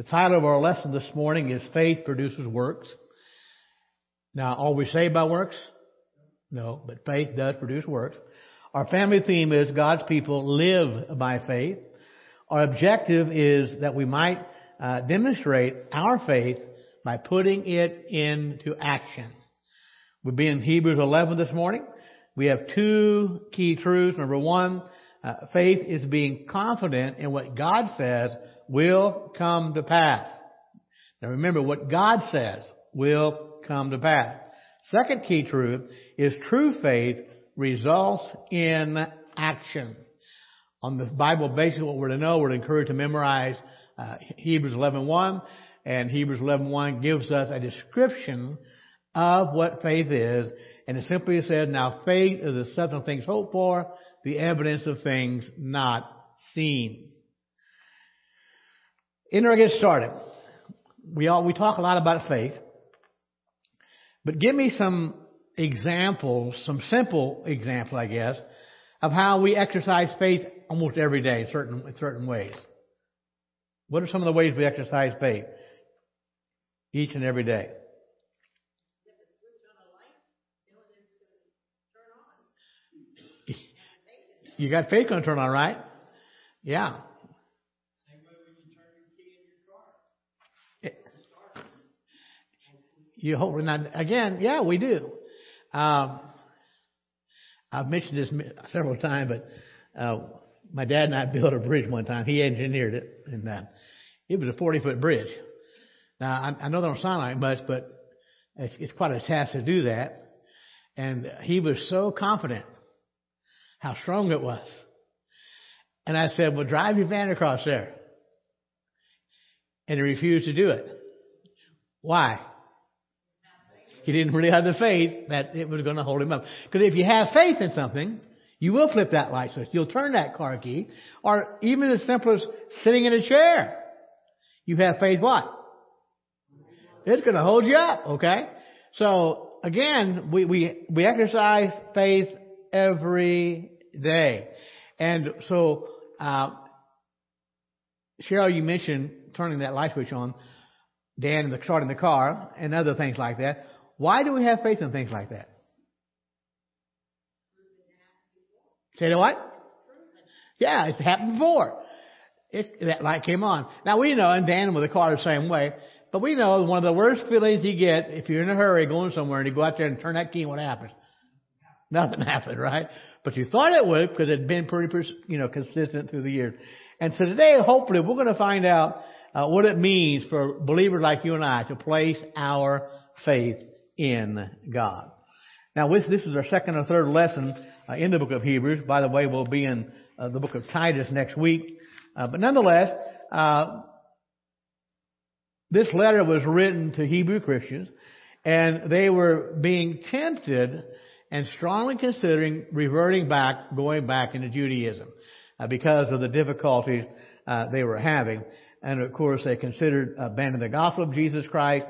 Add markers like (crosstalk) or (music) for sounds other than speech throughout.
The title of our lesson this morning is Faith Produces Works. Now, are we saved by works? No, but faith does produce works. Our family theme is God's people live by faith. Our objective is that we might uh, demonstrate our faith by putting it into action. We'll be in Hebrews 11 this morning. We have two key truths. Number one, uh, faith is being confident in what God says will come to pass. Now remember, what God says will come to pass. Second key truth is true faith results in action. On the Bible basis, what we're to know, we're encouraged to memorize uh, Hebrews 11.1, and Hebrews 11.1 gives us a description of what faith is, and it simply says, now faith is the substance of things hoped for, the evidence of things not seen. In order to get started, we all, we talk a lot about faith, but give me some examples, some simple examples, I guess, of how we exercise faith almost every day in certain, in certain ways. What are some of the ways we exercise faith each and every day? You got faith going to turn on, right? Yeah. You hope not again. Yeah, we do. Um, I've mentioned this several times, but uh, my dad and I built a bridge one time. He engineered it, and uh, it was a 40 foot bridge. Now I, I know that don't sound like much, but it's, it's quite a task to do that. And he was so confident how strong it was. And I said, well, drive your van across there. And he refused to do it. Why? He didn't really have the faith that it was going to hold him up. Because if you have faith in something, you will flip that light switch. You'll turn that car key. Or even as simple as sitting in a chair. You have faith what? It's going to hold you up, okay? So, again, we, we, we exercise faith every day. And so, uh, Cheryl, you mentioned turning that light switch on, Dan, starting the car, and other things like that. Why do we have faith in things like that? Say what? Yeah, it's happened before. It's, that light came on. Now we know, and Dan with the car the same way, but we know one of the worst feelings you get if you're in a hurry going somewhere and you go out there and turn that key and what happens? Nothing (laughs) happened, right? But you thought it would because it had been pretty, you know, consistent through the years. And so today, hopefully, we're going to find out uh, what it means for believers like you and I to place our faith in God. Now, this, this is our second or third lesson uh, in the book of Hebrews. By the way, we'll be in uh, the book of Titus next week. Uh, but nonetheless, uh, this letter was written to Hebrew Christians, and they were being tempted and strongly considering reverting back, going back into Judaism, uh, because of the difficulties uh, they were having. And of course, they considered abandoning the gospel of Jesus Christ.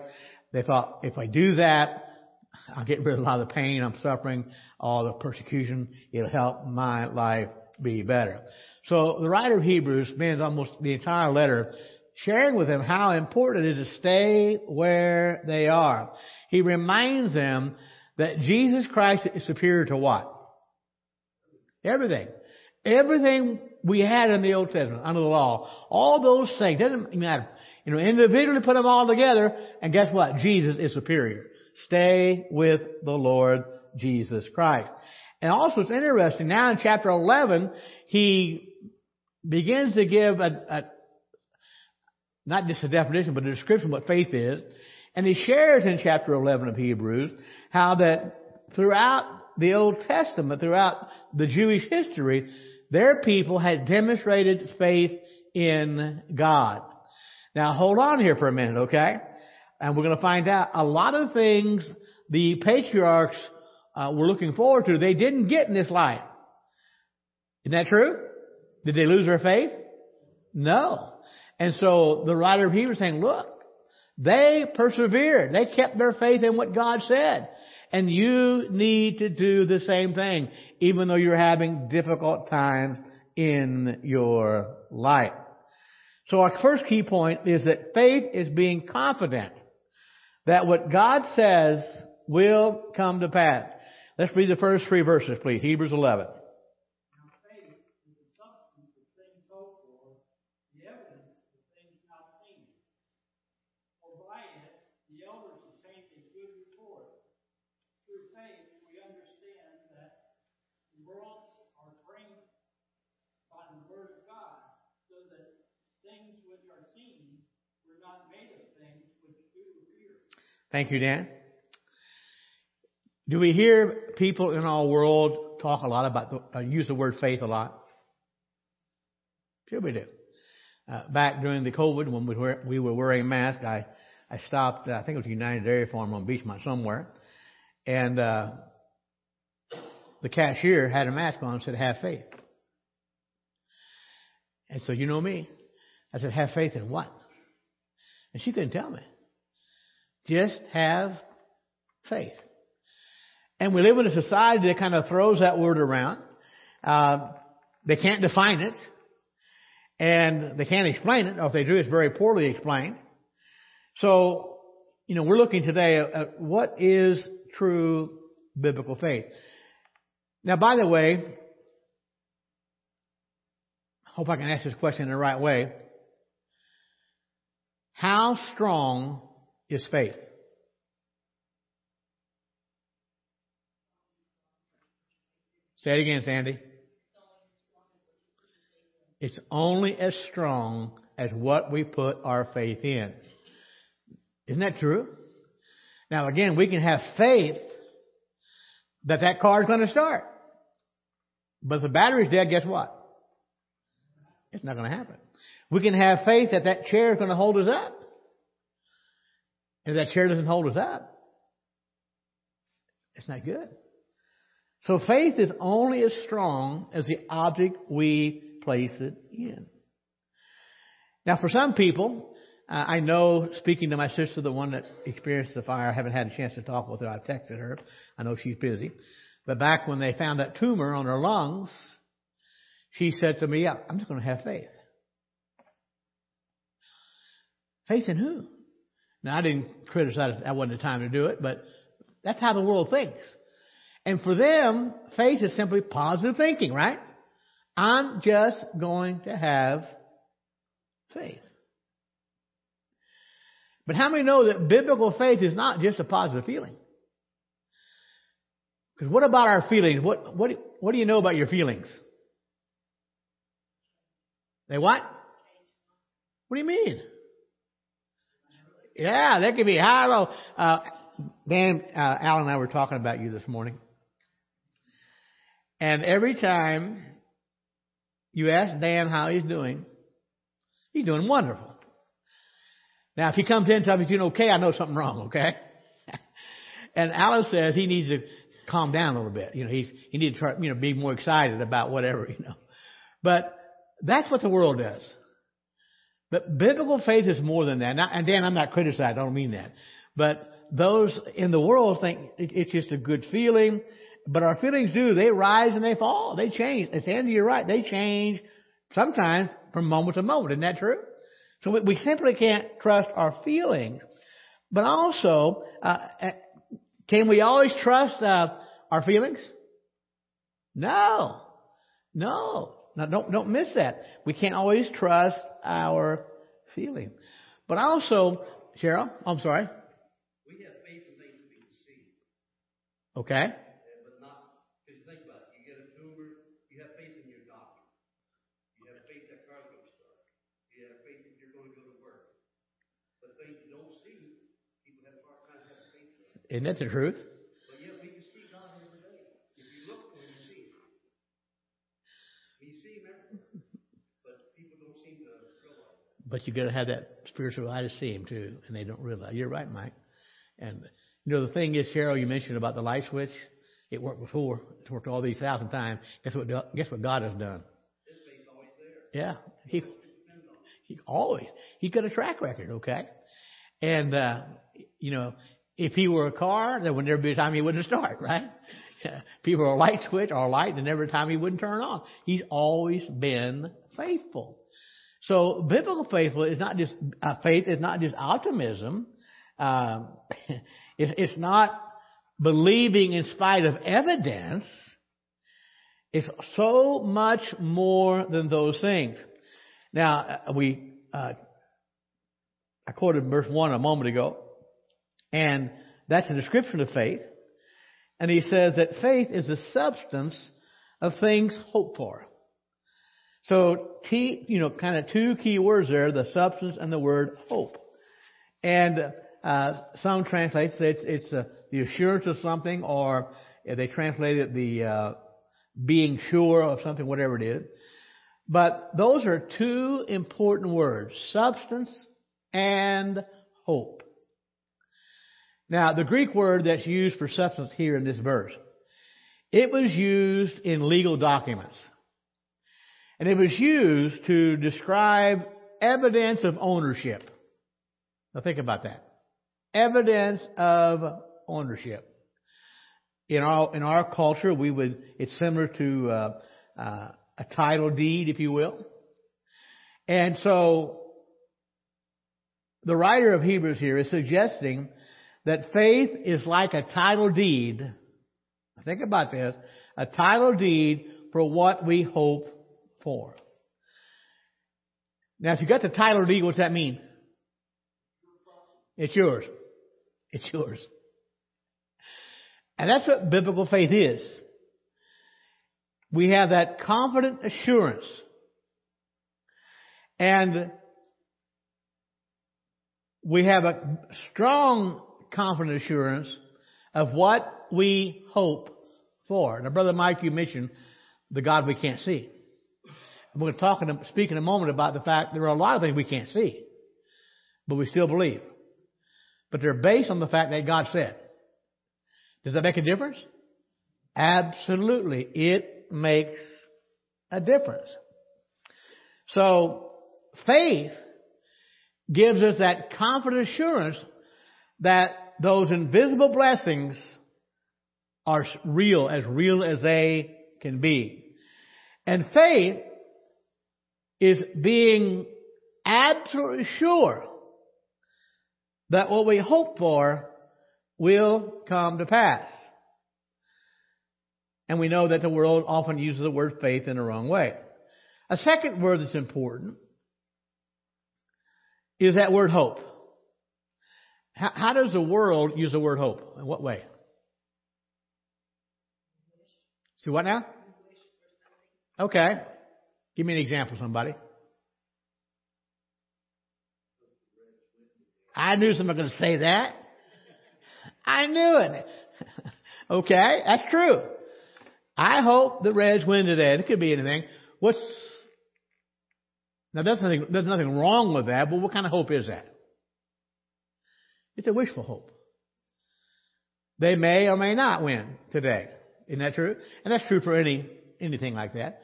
They thought, if I do that, I'll get rid of a lot of the pain I'm suffering, all the persecution. It'll help my life be better. So the writer of Hebrews spends almost the entire letter sharing with them how important it is to stay where they are. He reminds them that Jesus Christ is superior to what? Everything. Everything we had in the Old Testament under the law. All those things. Doesn't matter. You know, individually put them all together and guess what? Jesus is superior. Stay with the Lord Jesus Christ. And also it's interesting, now in chapter 11, he begins to give a, a not just a definition, but a description of what faith is. And he shares in chapter 11 of Hebrews how that throughout the Old Testament, throughout the Jewish history, their people had demonstrated faith in God. Now hold on here for a minute, okay? And we're going to find out a lot of things the patriarchs uh, were looking forward to, they didn't get in this life. Isn't that true? Did they lose their faith? No. And so the writer of Hebrews saying, look, they persevered. They kept their faith in what God said. And you need to do the same thing, even though you're having difficult times in your life. So our first key point is that faith is being confident that what God says will come to pass. Let's read the first three verses, please. Hebrews 11. Thank you, Dan. Do we hear people in our world talk a lot about the, uh, use the word faith a lot? Sure we do. Uh, back during the COVID when we were, we were wearing masks, I, I stopped, I think it was United Dairy Farm on Beechmont somewhere, and, uh, the cashier had a mask on and said, have faith. And so you know me. I said, have faith in what? And she couldn't tell me. Just have faith. And we live in a society that kind of throws that word around. Uh, they can't define it. And they can't explain it, or if they do, it's very poorly explained. So, you know, we're looking today at what is true biblical faith. Now, by the way, I hope I can ask this question in the right way. How strong is faith. Say it again, Sandy. It's only as strong as what we put our faith in. Isn't that true? Now again, we can have faith that that car is going to start. But if the battery's dead, guess what? It's not going to happen. We can have faith that that chair is going to hold us up. And if that chair doesn't hold us up, it's not good. So faith is only as strong as the object we place it in. Now for some people, uh, I know speaking to my sister, the one that experienced the fire, I haven't had a chance to talk with her. I've texted her. I know she's busy. But back when they found that tumor on her lungs, she said to me, I'm just going to have faith. Faith in who? Now, I didn't criticize. That wasn't the time to do it, but that's how the world thinks. And for them, faith is simply positive thinking, right? I'm just going to have faith. But how many know that biblical faith is not just a positive feeling? Because what about our feelings? What, what, what do you know about your feelings? They what? What do you mean? Yeah, that could be high low. Uh, Dan, uh, Alan and I were talking about you this morning. And every time you ask Dan how he's doing, he's doing wonderful. Now, if he comes in and tells me he's doing okay, I know something wrong, okay? (laughs) and Alan says he needs to calm down a little bit. You know, he's, he needs to try, you know, be more excited about whatever, (laughs) you know. But that's what the world does. But biblical faith is more than that. and Dan, I'm not criticizing. I don't mean that. But those in the world think it's just a good feeling. But our feelings do. They rise and they fall. They change. As Andy, you're right. They change sometimes from moment to moment. Isn't that true? So we simply can't trust our feelings. But also, uh, can we always trust uh, our feelings? No. No. Now don't, don't miss that. We can't always trust our feeling. But also, Cheryl, I'm sorry. We have faith in things to be deceived. Okay. But not, because think about it. You get a tumor, you have faith in your doctor. You have faith that car's going to start. You have faith that you're going to go to work. But things you don't see, people have a hard time having faith in. Isn't that the truth? But you got to have that spiritual eye to see him too, and they don't realize. You're right, Mike. And you know the thing is, Cheryl, you mentioned about the light switch. It worked before. It's worked all these thousand times. Guess what? Guess what God has done? Always there. Yeah, he he always he's got a track record. Okay, and uh, you know if he were a car, there would never be a time he wouldn't start. Right? (laughs) if are light switch or light, and every time he wouldn't turn on. He's always been faithful. So biblical faith is not just uh, faith is not just optimism. Um, (laughs) it's, it's not believing in spite of evidence. It's so much more than those things. Now uh, we uh, I quoted verse one a moment ago, and that's a description of faith. And he says that faith is the substance of things hoped for. So, T, you know, kind of two key words there, the substance and the word hope. And uh, some translates it's, it's uh, the assurance of something, or they translate it the uh, being sure of something, whatever it is. But those are two important words, substance and hope. Now, the Greek word that's used for substance here in this verse, it was used in legal documents. And it was used to describe evidence of ownership. Now think about that. Evidence of ownership. In our, in our culture, we would, it's similar to uh, uh, a title deed, if you will. And so, the writer of Hebrews here is suggesting that faith is like a title deed. Think about this. A title deed for what we hope for. Now, if you got the title deed, what's that mean? It's yours. It's yours. And that's what biblical faith is. We have that confident assurance. And we have a strong confident assurance of what we hope for. Now, Brother Mike, you mentioned the God we can't see. We're going to talk and speak in a moment about the fact there are a lot of things we can't see, but we still believe. But they're based on the fact that God said. Does that make a difference? Absolutely. It makes a difference. So, faith gives us that confident assurance that those invisible blessings are real, as real as they can be. And faith is being absolutely sure that what we hope for will come to pass. And we know that the world often uses the word faith in the wrong way. A second word that's important is that word hope. How, how does the world use the word hope? In what way? See what now? Okay. Give me an example, somebody. I knew someone was going to say that. I knew it. (laughs) okay, that's true. I hope the Reds win today. It could be anything. What's now? There's nothing. There's nothing wrong with that. But what kind of hope is that? It's a wishful hope. They may or may not win today. Isn't that true? And that's true for any anything like that.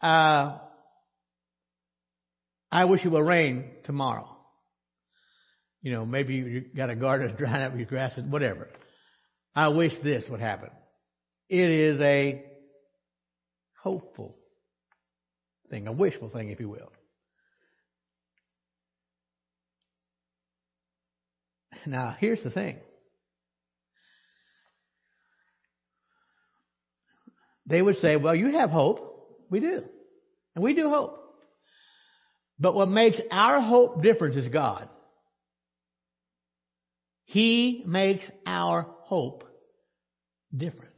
Uh, I wish it would rain tomorrow. You know, maybe you got a garden drying up your grass and whatever. I wish this would happen. It is a hopeful thing, a wishful thing, if you will. Now, here's the thing. They would say, well, you have hope. We do. And we do hope. But what makes our hope different is God. He makes our hope different.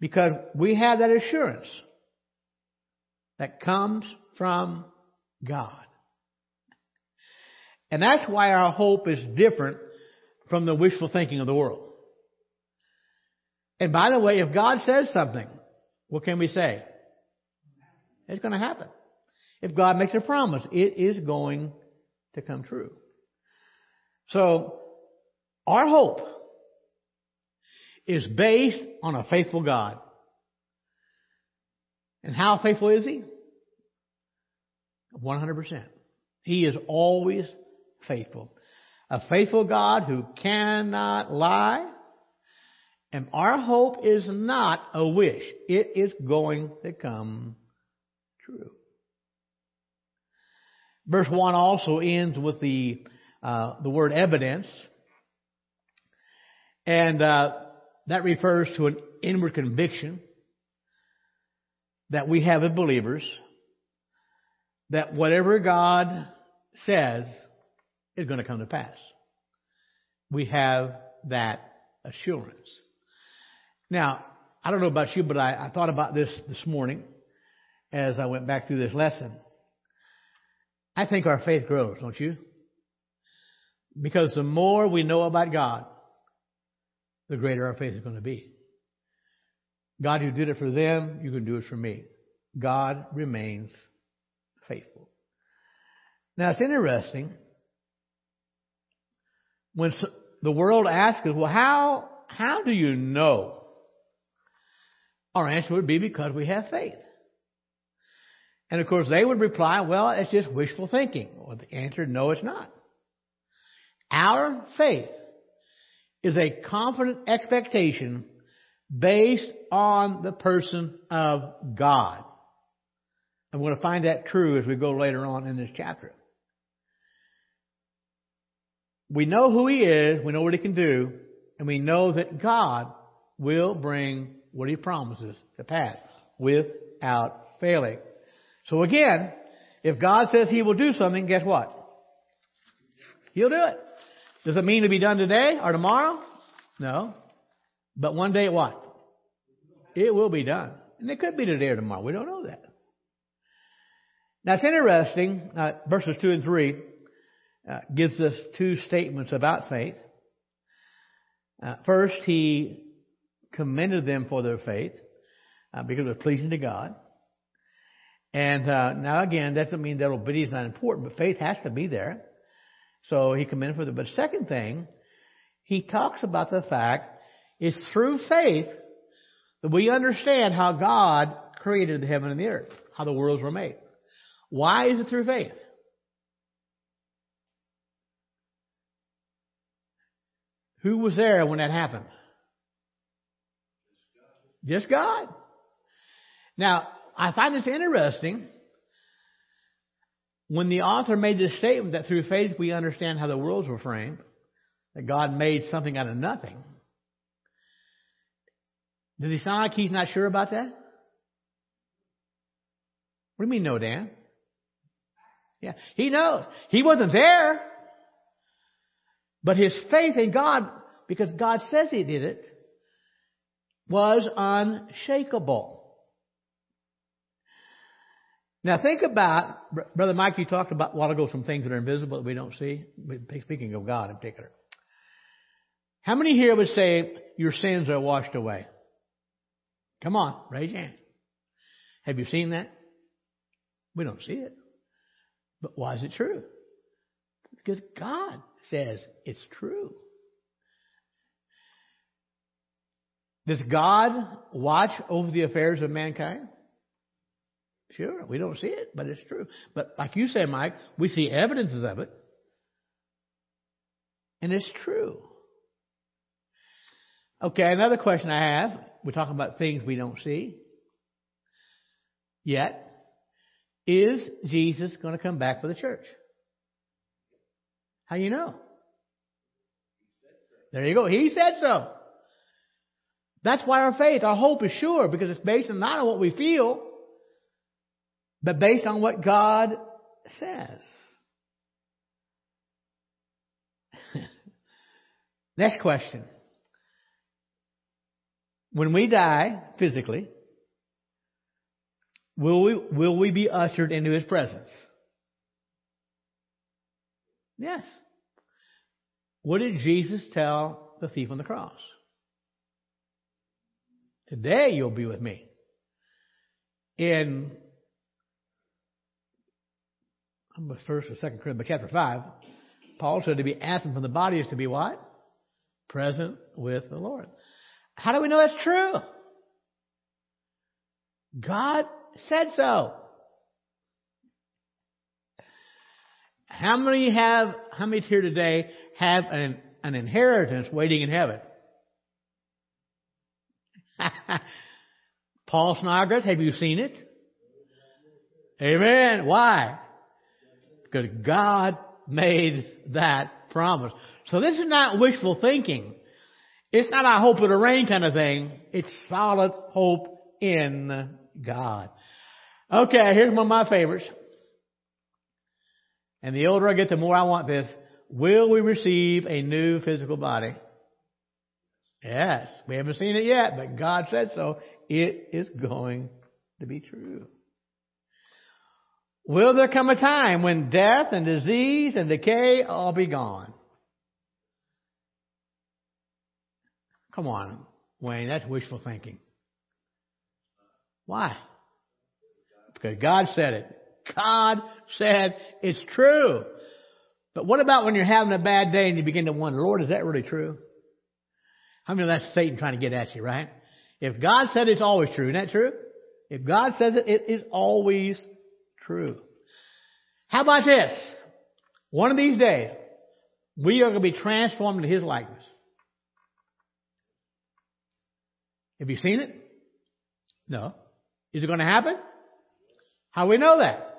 Because we have that assurance that comes from God. And that's why our hope is different from the wishful thinking of the world. And by the way, if God says something, what can we say? It's going to happen. If God makes a promise, it is going to come true. So, our hope is based on a faithful God. And how faithful is He? 100%. He is always faithful. A faithful God who cannot lie. And our hope is not a wish. It is going to come true. Verse 1 also ends with the, uh, the word evidence. And uh, that refers to an inward conviction that we have as believers that whatever God says is going to come to pass. We have that assurance. Now, I don't know about you, but I, I thought about this this morning as I went back through this lesson. I think our faith grows, don't you? Because the more we know about God, the greater our faith is going to be. God who did it for them, you can do it for me. God remains faithful. Now it's interesting when the world asks us, well, how, how do you know? Our answer would be because we have faith. And of course they would reply, well, it's just wishful thinking. Well, the answer, no, it's not. Our faith is a confident expectation based on the person of God. I'm going to find that true as we go later on in this chapter. We know who He is, we know what He can do, and we know that God will bring what He promises to pass without failing. So again, if God says He will do something, guess what? He'll do it. Does it mean to be done today or tomorrow? No. But one day what? It will be done. And it could be today or tomorrow. We don't know that. Now it's interesting, uh, verses 2 and 3 uh, gives us two statements about faith. Uh, first, he commended them for their faith uh, because it was pleasing to God. And uh, now again, that doesn't mean that obedience is not important, but faith has to be there. So he commended for them. But second thing, he talks about the fact it's through faith that we understand how God created the heaven and the earth, how the worlds were made. Why is it through faith? Who was there when that happened? Just God. Now, I find this interesting. When the author made this statement that through faith we understand how the worlds were framed, that God made something out of nothing, does he sound like he's not sure about that? What do you mean, no, Dan? Yeah, he knows. He wasn't there. But his faith in God, because God says he did it, was unshakable. Now think about, Brother Mike, you talked about a while ago some things that are invisible that we don't see. Speaking of God in particular. How many here would say your sins are washed away? Come on, raise your hand. Have you seen that? We don't see it. But why is it true? Because God says it's true. Does God watch over the affairs of mankind? Sure, we don't see it, but it's true. But like you say, Mike, we see evidences of it. And it's true. Okay, another question I have. We're talking about things we don't see yet. Is Jesus going to come back for the church? How you know? There you go. He said so. That's why our faith, our hope is sure because it's based on not on what we feel, but based on what God says. (laughs) Next question. When we die physically, will we, will we be ushered into His presence? Yes. What did Jesus tell the thief on the cross? Today you'll be with me. In was first or second Corinthians, chapter five, Paul said to be absent from the body is to be what? Present with the Lord. How do we know that's true? God said so. How many have, how many here today have an, an inheritance waiting in heaven? (laughs) Paul Snodgrass, have you seen it? Amen. Why? Because God made that promise. So this is not wishful thinking. It's not I hope it'll rain kind of thing. It's solid hope in God. Okay, here's one of my favorites. And the older I get, the more I want this. Will we receive a new physical body? Yes. We haven't seen it yet, but God said so. It is going to be true. Will there come a time when death and disease and decay all be gone? Come on, Wayne, that's wishful thinking. Why? Because God said it. God said it's true. But what about when you're having a bad day and you begin to wonder, Lord, is that really true? How many of that's Satan trying to get at you, right? If God said it's always true, isn't that true? If God says it, it is always true. How about this? One of these days, we are going to be transformed into His likeness. Have you seen it? No. Is it going to happen? How do we know that?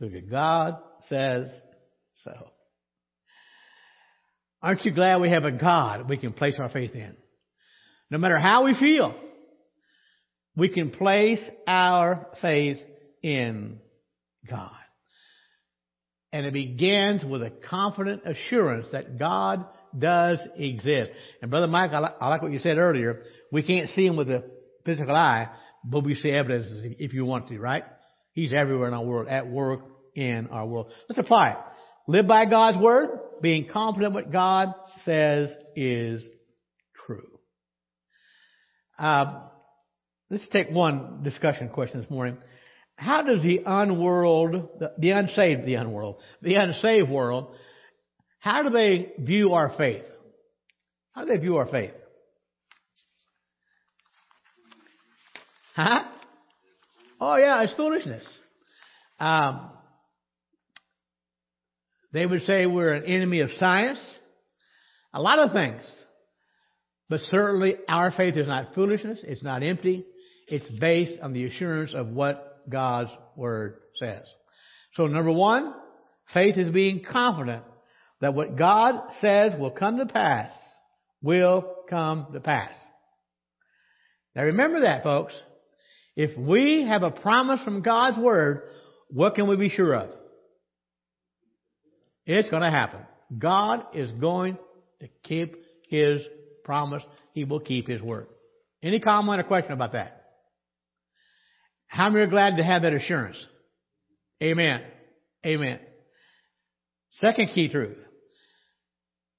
Because God says so. Aren't you glad we have a God we can place our faith in? No matter how we feel, we can place our faith in God. And it begins with a confident assurance that God does exist. And Brother Mike, I like, I like what you said earlier. We can't see Him with the physical eye, but we see evidence if you want to, right? He's everywhere in our world, at work in our world. Let's apply it. Live by God's Word, being confident what God says is true. Uh, let's take one discussion question this morning. How does the unworld, the, the unsaved, the unworld, the unsaved world, how do they view our faith? How do they view our faith? Huh? Oh yeah, it's foolishness. Um, they would say we're an enemy of science. A lot of things. But certainly our faith is not foolishness. It's not empty. It's based on the assurance of what God's Word says. So number one, faith is being confident that what God says will come to pass will come to pass. Now remember that folks. If we have a promise from God's Word, what can we be sure of? It's going to happen. God is going to keep His promise. He will keep His word. Any comment or question about that? How many are glad to have that assurance? Amen. Amen. Second key truth.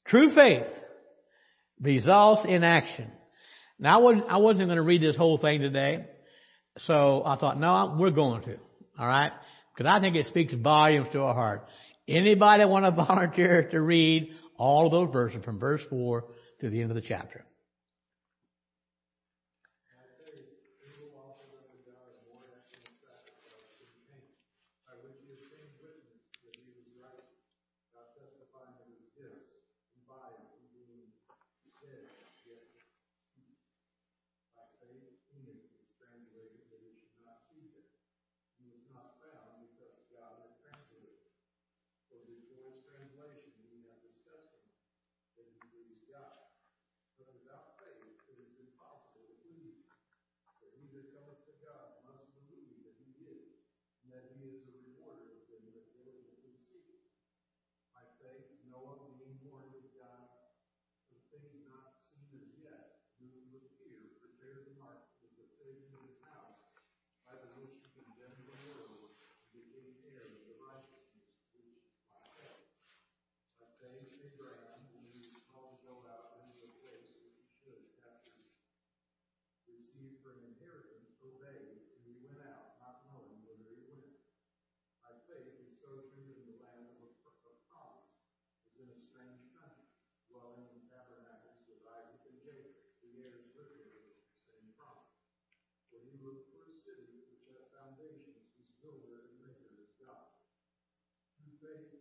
True faith results in action. Now I wasn't, I wasn't going to read this whole thing today, so I thought, no, we're going to. All right? Because I think it speaks volumes to our heart. Anybody want to (laughs) volunteer to read all of those verses from verse 4 to the end of the chapter? grasp and you call to gold out into a place which you should after received for an inheritance, obeyed, and he went out, not knowing whither he went. By faith he sojourned in the land of, of promise, as in a strange country, dwelling in tabernacles with Isaac and Jacob, the heirs with him of the same promise. For he looked for a city which had foundations, whose builder and maker is God. Through faith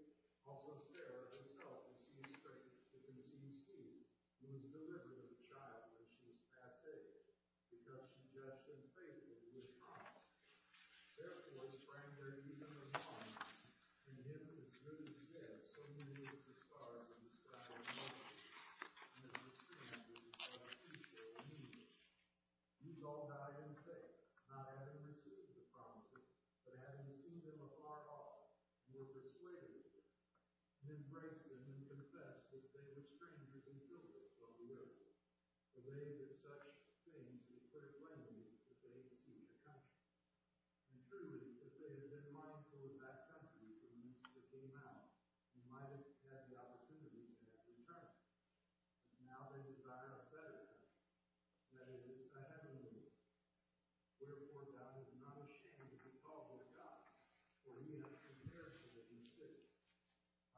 and embraced them, and confessed that they were strangers and pilgrims on the earth. For they that such things plainly that they seek a country. And truly, if they had been mindful of that country from whence they came out, you might have had the opportunity to have returned. But now they desire a better country, that is, a heavenly one. Wherefore God is not ashamed to be called their God, for he hath prepared for them a city.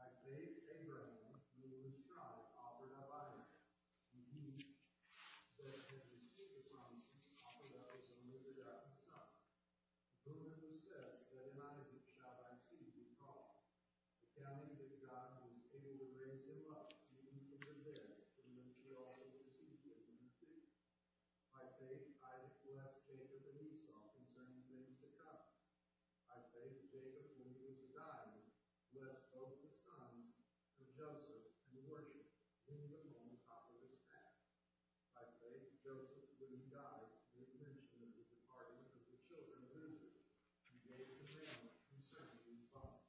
By faith Abraham, when he was tried, offered up Isaac, and he that had received the promises offered up his only begotten son, of whom it was said that in Isaac shall thy seed be called, accounting that God was able to raise him up even from the dead, from whence he also received him in the faith. By faith Isaac blessed Jacob and Esau concerning things to come. By faith Jacob, when he was dying, blessed both the sons of Joseph and worshipped, leaning them on the top of his staff. By faith Joseph, when he died, made mention of the departing of the children of Israel, and gave commandment concerning his body.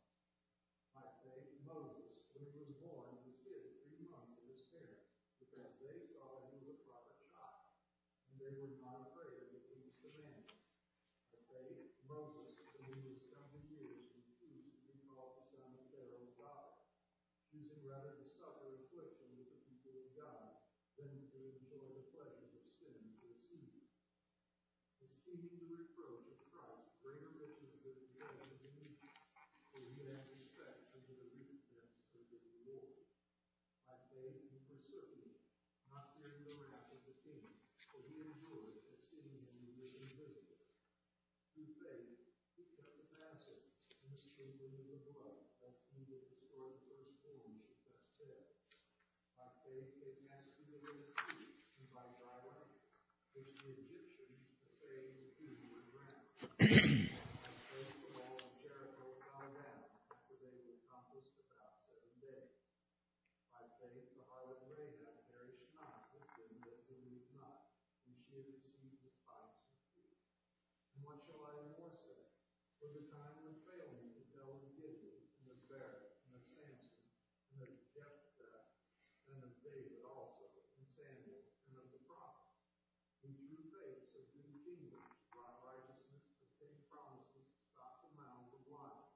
By faith Moses, when he was born, was hid three months of his parents, because they saw that he was a proper child and they were not afraid of the king's commandment. By faith, Moses, when he was come to years, refused to be called the son of Pharaoh's daughter, choosing rather to suffer affliction with the people of God than to enjoy the pleasures of sin for a season. Esteeming the reproach of Christ greater riches than the treasures in Egypt, for he had respect unto the recompense of the reward. By faith he forsook Egypt, not fearing the wrath of the king, for he endured as seeing him who is invisible. Through faith he kept the Passover and the sprinkling of the blood, lest he that destroyed the firstborn should thus dead. By faith they passed what shall I more say? For the time would fail me to tell of Gideon, and of Barak, and of Samson, and of Jephthah, and of David also, and Samuel, and of the prophets, who through faith subdued kingdoms, wrought righteousness, obtained promises, stopped the mouths of lions,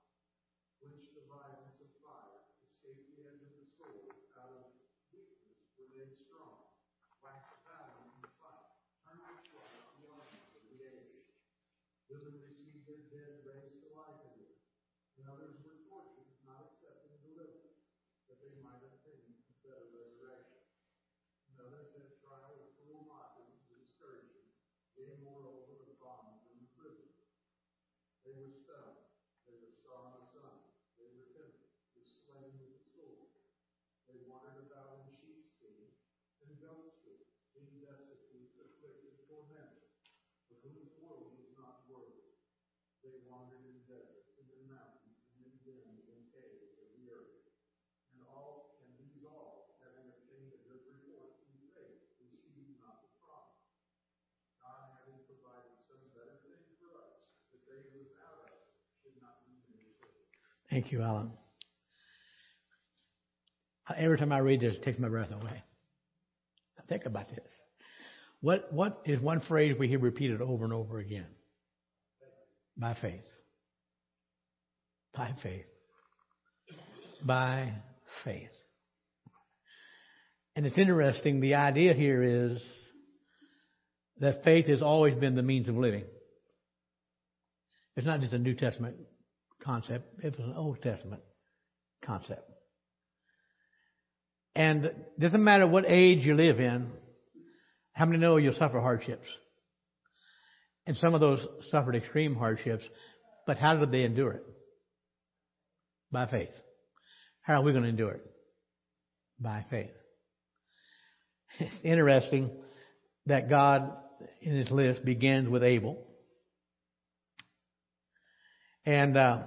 quenched the violence of fire, escaped the edge of the sword, out of weakness were made strong, waxed valiant in fight, turned with flight the armies of the age. Women their dead raised to life again, and others were tortured, not accepting deliverance, that they might obtain a better resurrection. And others had trial of cruel mockery and scourging, yea, moreover, of bonds and imprisonment. They were stoned, they were saw the sun, they were tempted, were slain with the sword. They wandered about in sheepskin and goatskin, being destitute, afflicted, tormented, of whom the world was not worthy. They wandered in deserts and in mountains and in dens and caves of the earth. And all, and these all, having obtained a good report through faith, received not the promise. God having provided some better thing for us, that they without us should not be made. Thank you, Alan. Uh, every time I read this, it takes my breath away. Think about this. What, what is one phrase we hear repeated over and over again? By faith. By faith. By faith. And it's interesting, the idea here is that faith has always been the means of living. It's not just a New Testament concept, it was an Old Testament concept. And it doesn't matter what age you live in, how many know you'll suffer hardships? And some of those suffered extreme hardships, but how did they endure it? By faith. How are we going to endure it? By faith. It's interesting that God, in his list, begins with Abel. And uh,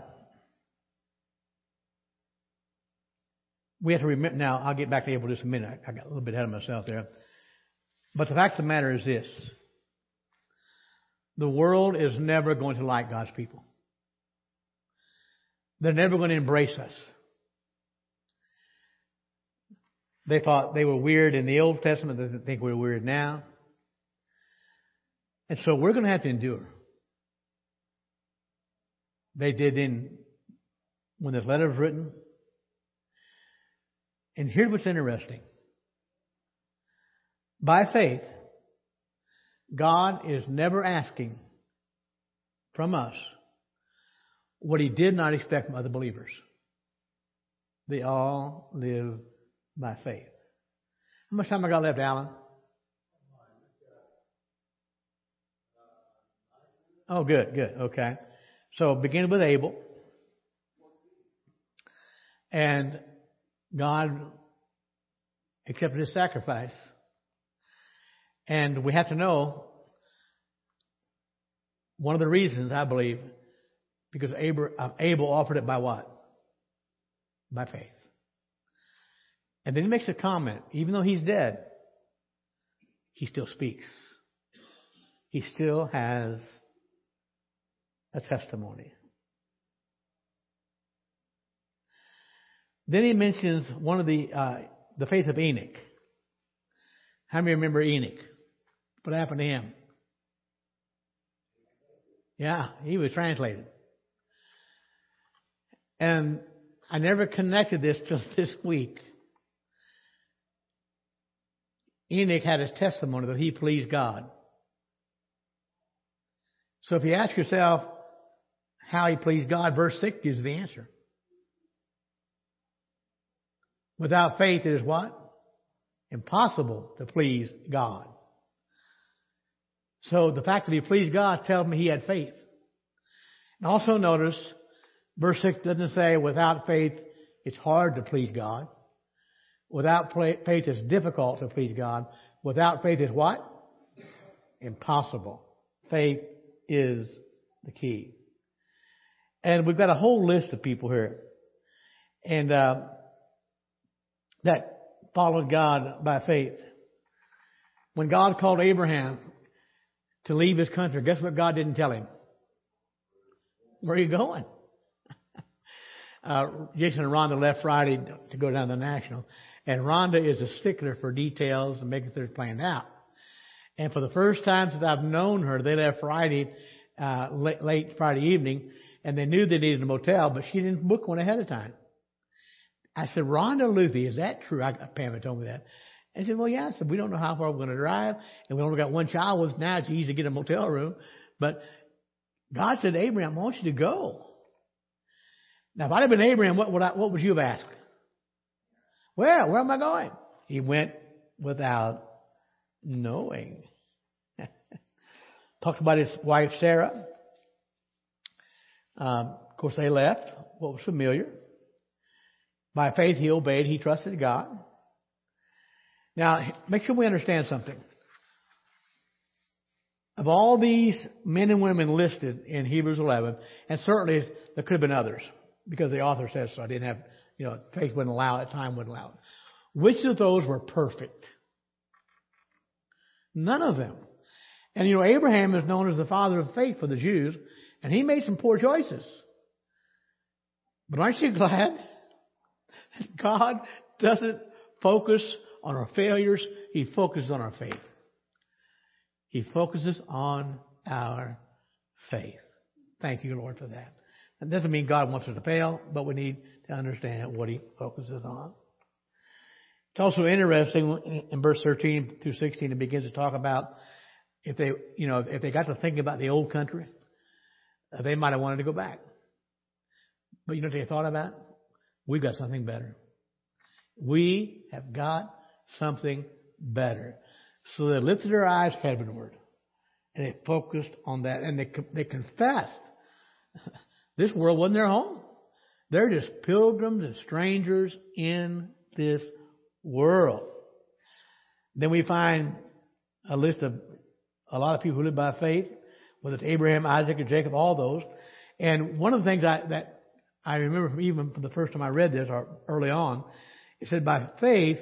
we have to remember, now I'll get back to Abel just a minute. I got a little bit ahead of myself there. But the fact of the matter is this. The world is never going to like God's people. They're never going to embrace us. They thought they were weird in the Old Testament. They think we're weird now. And so we're going to have to endure. They did in when this letter was written. And here's what's interesting. By faith, God is never asking from us what he did not expect from other believers. They all live by faith. How much time I got left, Alan? Oh, good, good, okay. So begin with Abel. And God accepted his sacrifice. And we have to know one of the reasons, I believe, because uh, Abel offered it by what? By faith. And then he makes a comment. Even though he's dead, he still speaks. He still has a testimony. Then he mentions one of the uh, the faith of Enoch. How many remember Enoch? What happened to him? Yeah, he was translated. And I never connected this (laughs) till this week. Enoch had his testimony that he pleased God. So if you ask yourself how he pleased God, verse 6 gives the answer. Without faith, it is what? Impossible to please God. So the fact that he pleased God tells me he had faith. And also notice, verse 6 doesn't say without faith, it's hard to please God. Without faith, it's difficult to please God. Without faith is what? Impossible. Faith is the key. And we've got a whole list of people here. And, uh, that followed God by faith. When God called Abraham to leave his country, guess what God didn't tell him? Where are you going? (laughs) uh, Jason and Rhonda left Friday to go down to the National, and Rhonda is a stickler for details and making things planned out. And for the first time since I've known her, they left Friday, uh, late, late Friday evening, and they knew they needed a motel, but she didn't book one ahead of time. I said, Rhonda Luthi, is that true? I, Pam had told me that. I said, well, yeah. I said, we don't know how far we're going to drive, and we only got one child. Well, now it's easy to get a motel room. But God said, Abraham, I want you to go. Now, if I'd have been Abraham, what would, I, what would you have asked? Where? Where am I going? He went without knowing. (laughs) Talked about his wife, Sarah. Um, of course, they left. What was familiar. By faith, he obeyed. He trusted God. Now, make sure we understand something. Of all these men and women listed in Hebrews 11, and certainly there could have been others, because the author says so. I didn't have, you know, faith wouldn't allow it, time wouldn't allow it. Which of those were perfect? None of them. And you know, Abraham is known as the father of faith for the Jews, and he made some poor choices. But aren't you (laughs) glad that God doesn't focus on our failures, He focuses on our faith. He focuses on our faith. Thank you, Lord, for that. That doesn't mean God wants us to fail, but we need to understand what He focuses on. It's also interesting in verse 13 through 16, it begins to talk about if they, you know, if they got to thinking about the old country, uh, they might have wanted to go back. But you know what they thought about? We've got something better. We have got something better. So they lifted their eyes heavenward and they focused on that and they, they confessed (laughs) this world wasn't their home. They're just pilgrims and strangers in this world. Then we find a list of a lot of people who live by faith, whether it's Abraham, Isaac, or Jacob, all those. And one of the things I, that I remember from even from the first time I read this or early on It said by faith,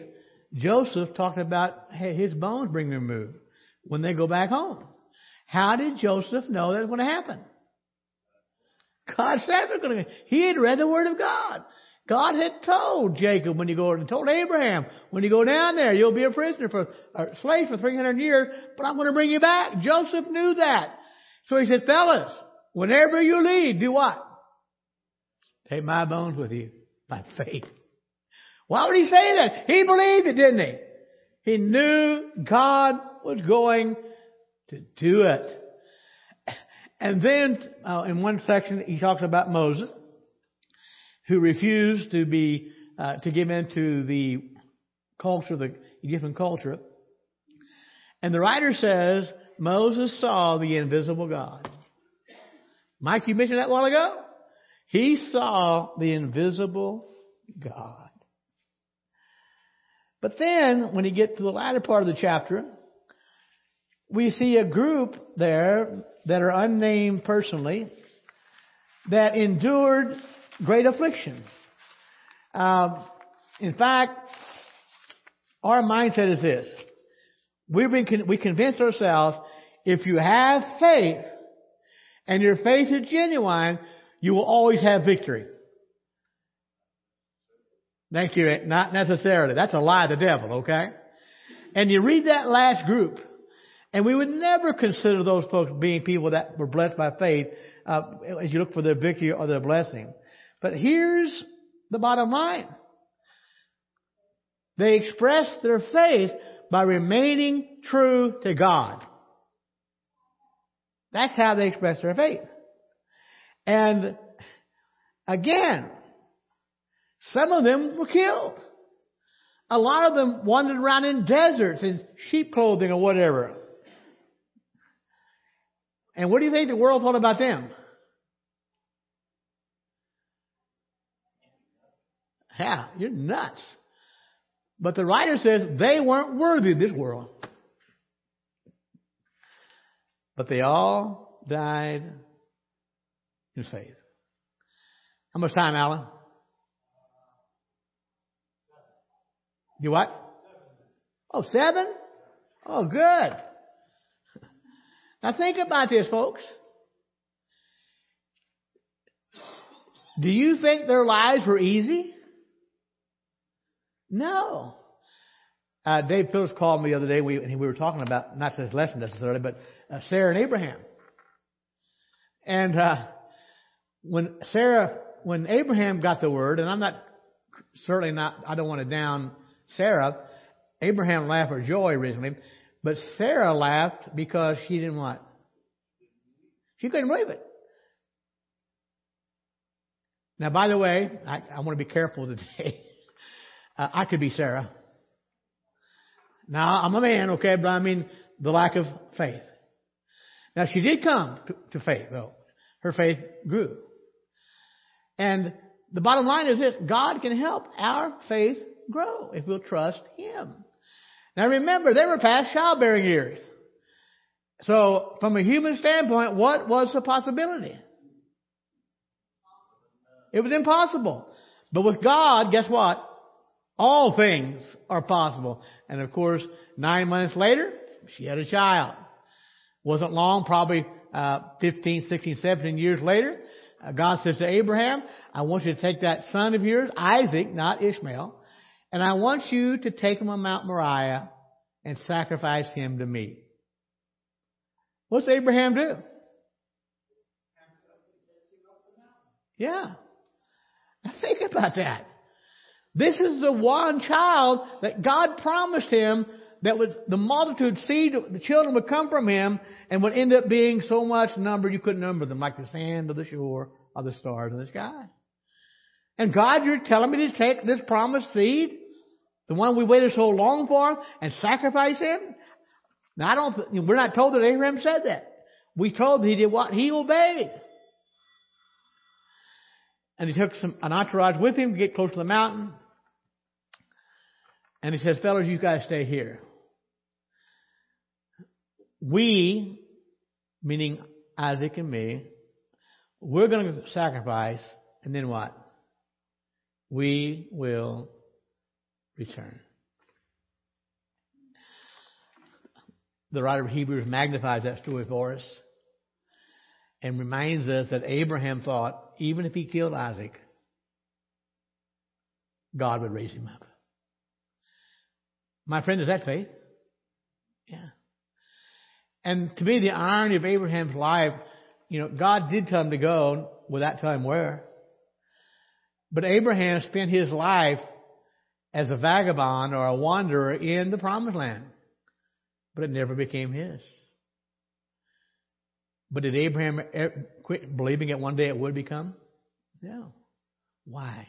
Joseph talked about his bones being removed when they go back home. How did Joseph know that was going to happen? God said they're going to. He had read the Word of God. God had told Jacob when you go and told Abraham when you go down there you'll be a prisoner for a slave for 300 years, but I'm going to bring you back. Joseph knew that, so he said, "Fellas, whenever you leave, do what? Take my bones with you by faith." Why would he say that? He believed it, didn't he? He knew God was going to do it. And then uh, in one section he talks about Moses, who refused to be uh, to give in to the culture, the Egyptian culture. And the writer says Moses saw the invisible God. Mike, you mentioned that a while ago. He saw the invisible God. But then, when you get to the latter part of the chapter, we see a group there that are unnamed personally that endured great affliction. Um, in fact, our mindset is this. We've been, we convince ourselves if you have faith and your faith is genuine, you will always have victory. Thank you. Not necessarily. That's a lie of the devil, okay? And you read that last group, and we would never consider those folks being people that were blessed by faith uh, as you look for their victory or their blessing. But here's the bottom line. They expressed their faith by remaining true to God. That's how they expressed their faith. And again, some of them were killed. A lot of them wandered around in deserts in sheep clothing or whatever. And what do you think the world thought about them? Yeah, you're nuts. But the writer says they weren't worthy of this world. But they all died in faith. How much time, Alan? You what? Oh, seven? Oh, good. Now think about this, folks. Do you think their lives were easy? No. Uh, Dave Phillips called me the other day. We, we were talking about not this lesson necessarily, but uh, Sarah and Abraham. And uh, when Sarah, when Abraham got the word, and I'm not certainly not, I don't want to down Sarah. Abraham laughed for joy originally, but Sarah laughed because she didn't what? She couldn't believe it. Now, by the way, I, I want to be careful today. (laughs) Uh, I could be Sarah. Now, I'm a man, okay, but I mean the lack of faith. Now, she did come to, to faith, though. Her faith grew. And the bottom line is this God can help our faith grow if we'll trust Him. Now remember, they were past childbearing years. So, from a human standpoint, what was the possibility? It was impossible. But with God, guess what? All things are possible. And of course, nine months later, she had a child. Wasn't long, probably uh, 15, 16, 17 years later. Uh, God says to Abraham, I want you to take that son of yours, Isaac, not Ishmael, and I want you to take him on Mount Moriah and sacrifice him to me. What's Abraham do? Yeah. Think about that. This is the one child that God promised him that would, the multitude seed, the children would come from him and would end up being so much number you couldn't number them, like the sand of the shore or the stars in the sky. And God, you're telling me to take this promised seed, the one we waited so long for, and sacrifice him? Now I don't, we're not told that Abraham said that. We told that he did what? He obeyed. And he took some, an entourage with him to get close to the mountain. And he says, fellas, you guys stay here. We, meaning Isaac and me, we're going to sacrifice, and then what? We will return. The writer of Hebrews magnifies that story for us and reminds us that Abraham thought even if he killed Isaac, God would raise him up. My friend, is that faith? Yeah. And to me, the irony of Abraham's life, you know, God did tell him to go without telling him where. But Abraham spent his life as a vagabond or a wanderer in the promised land. But it never became his. But did Abraham quit believing it one day it would become? No. Why?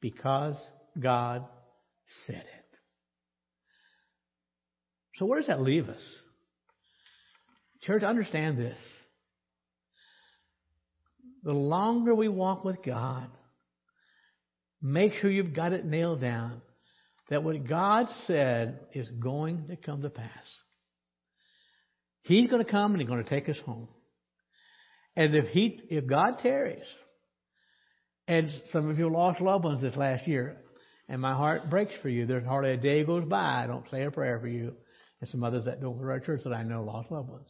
Because God said it. So where does that leave us? Church, understand this. The longer we walk with God, make sure you've got it nailed down that what God said is going to come to pass. He's going to come and He's going to take us home. And if He, if God tarries, and some of you lost loved ones this last year, and my heart breaks for you. There's hardly a day goes by I don't say a prayer for you, and some others that don't go to our church that I know lost loved ones.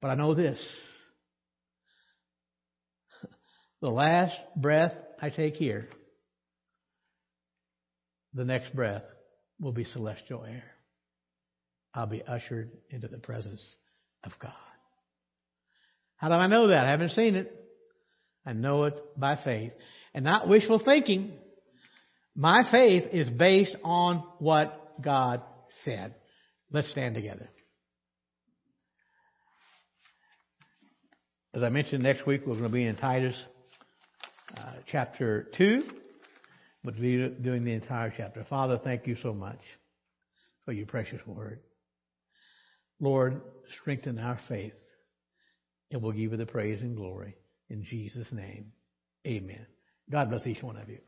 But I know this: (laughs) the last breath I take here the next breath will be celestial air. I'll be ushered into the presence of God. How do I know that? I haven't seen it. I know it by faith. And not wishful thinking. My faith is based on what God said. Let's stand together. As I mentioned, next week we're going to be in Titus uh, chapter 2 but be doing the entire chapter. Father, thank you so much for your precious word. Lord, strengthen our faith, and we'll give you the praise and glory. In Jesus' name, amen. God bless each one of you.